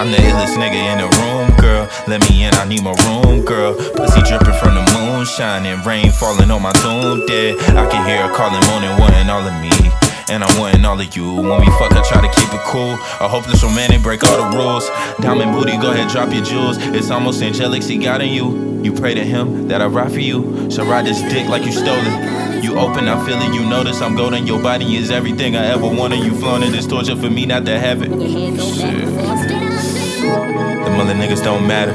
I'm the illest nigga in the room, girl. Let me in, I need my room, girl. Pussy dripping from the moon, shining, rain falling on my tomb, dead. I can hear her calling, moaning, wanting all of me. And I'm wanting all of you. When we fuck, I try to keep it cool. A hopeless romantic, break all the rules. Diamond booty, go ahead, drop your jewels. It's almost angelic, see God in you. You pray to Him that I ride for you. So ride this dick like you stole it. You open, I feel it, you notice I'm golden. Your body is everything I ever wanted. You flaunting this torture for me not to have it. Shit. Them other niggas don't matter.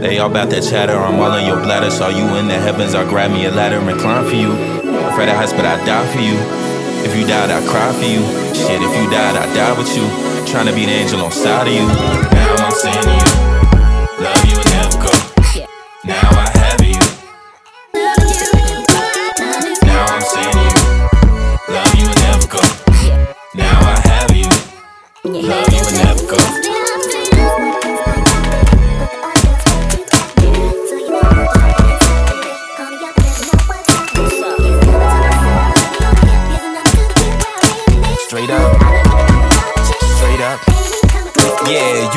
They all about that chatter. I'm all in your bladder. Saw you in the heavens. I'll grab me a ladder and climb for you. Afraid of heights, but I die for you. If you died, I cry for you. Shit, if you died, I die with you. Trying to be the angel on side of you. Now I'm saying to you, Love you and never go.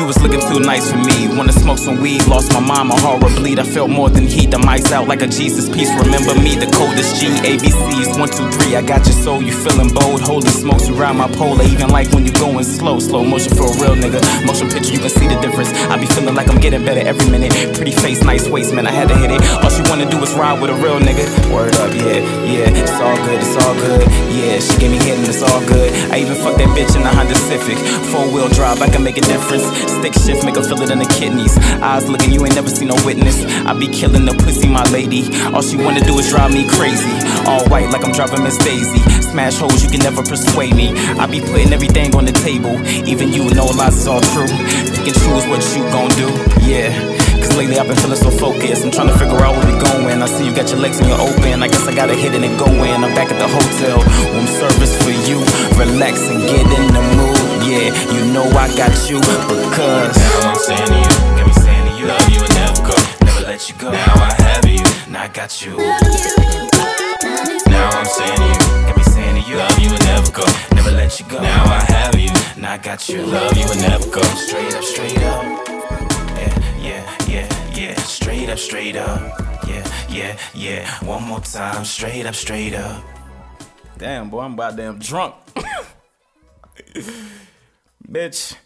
Was looking too nice for me. Wanna smoke some weed, lost my would bleed. I felt more than heat, the mics out like a Jesus piece. Remember me, the coldest G, ABCs, one, two, three. I got your soul, you feeling bold, holding smokes around my pole. I even like when you going slow, slow motion for a real nigga. Motion picture, you can see the difference. I be feeling like I'm getting better every minute. Pretty face, nice waist, man, I had to hit it. All she wanna do is ride with a real nigga. Word up, yeah, yeah, it's all good, it's all good. Yeah, she gave me and it's all good. I even fucked that bitch in the Honda Civic. Four wheel drive, I can make a difference. Stick shift, make her feel it in the kidneys. Eyes looking, you ain't never seen no witness. I be killing the pussy, my lady. All she wanna do is drive me crazy. All white like I'm driving Miss Daisy. Smash hoes, you can never persuade me. I be putting everything on the table. Even you know lies is all true. Pick and choose what you gon' do, yeah. Cause lately I've been feeling so focused. I'm trying to figure out where we going. I see you got your legs and you're open. I guess I gotta hit it and go in. I'm back at the hotel. Room service for you. Relax and get in the mood. Yeah, you know I got you because Now I'm saying to you, got me saying to you, love you and never go. never let you go. Now I have you. Now I got you. Now I'm saying to you, Got me saying to you, love you and never go. never let you go. Now I have you. Now I got you. Love you and never go. Straight up, straight up. Yeah, yeah, yeah, yeah. Straight up, straight up. Yeah, yeah, yeah. One more time. Straight up, straight up. Damn, boy, I'm about damn drunk. Bitch.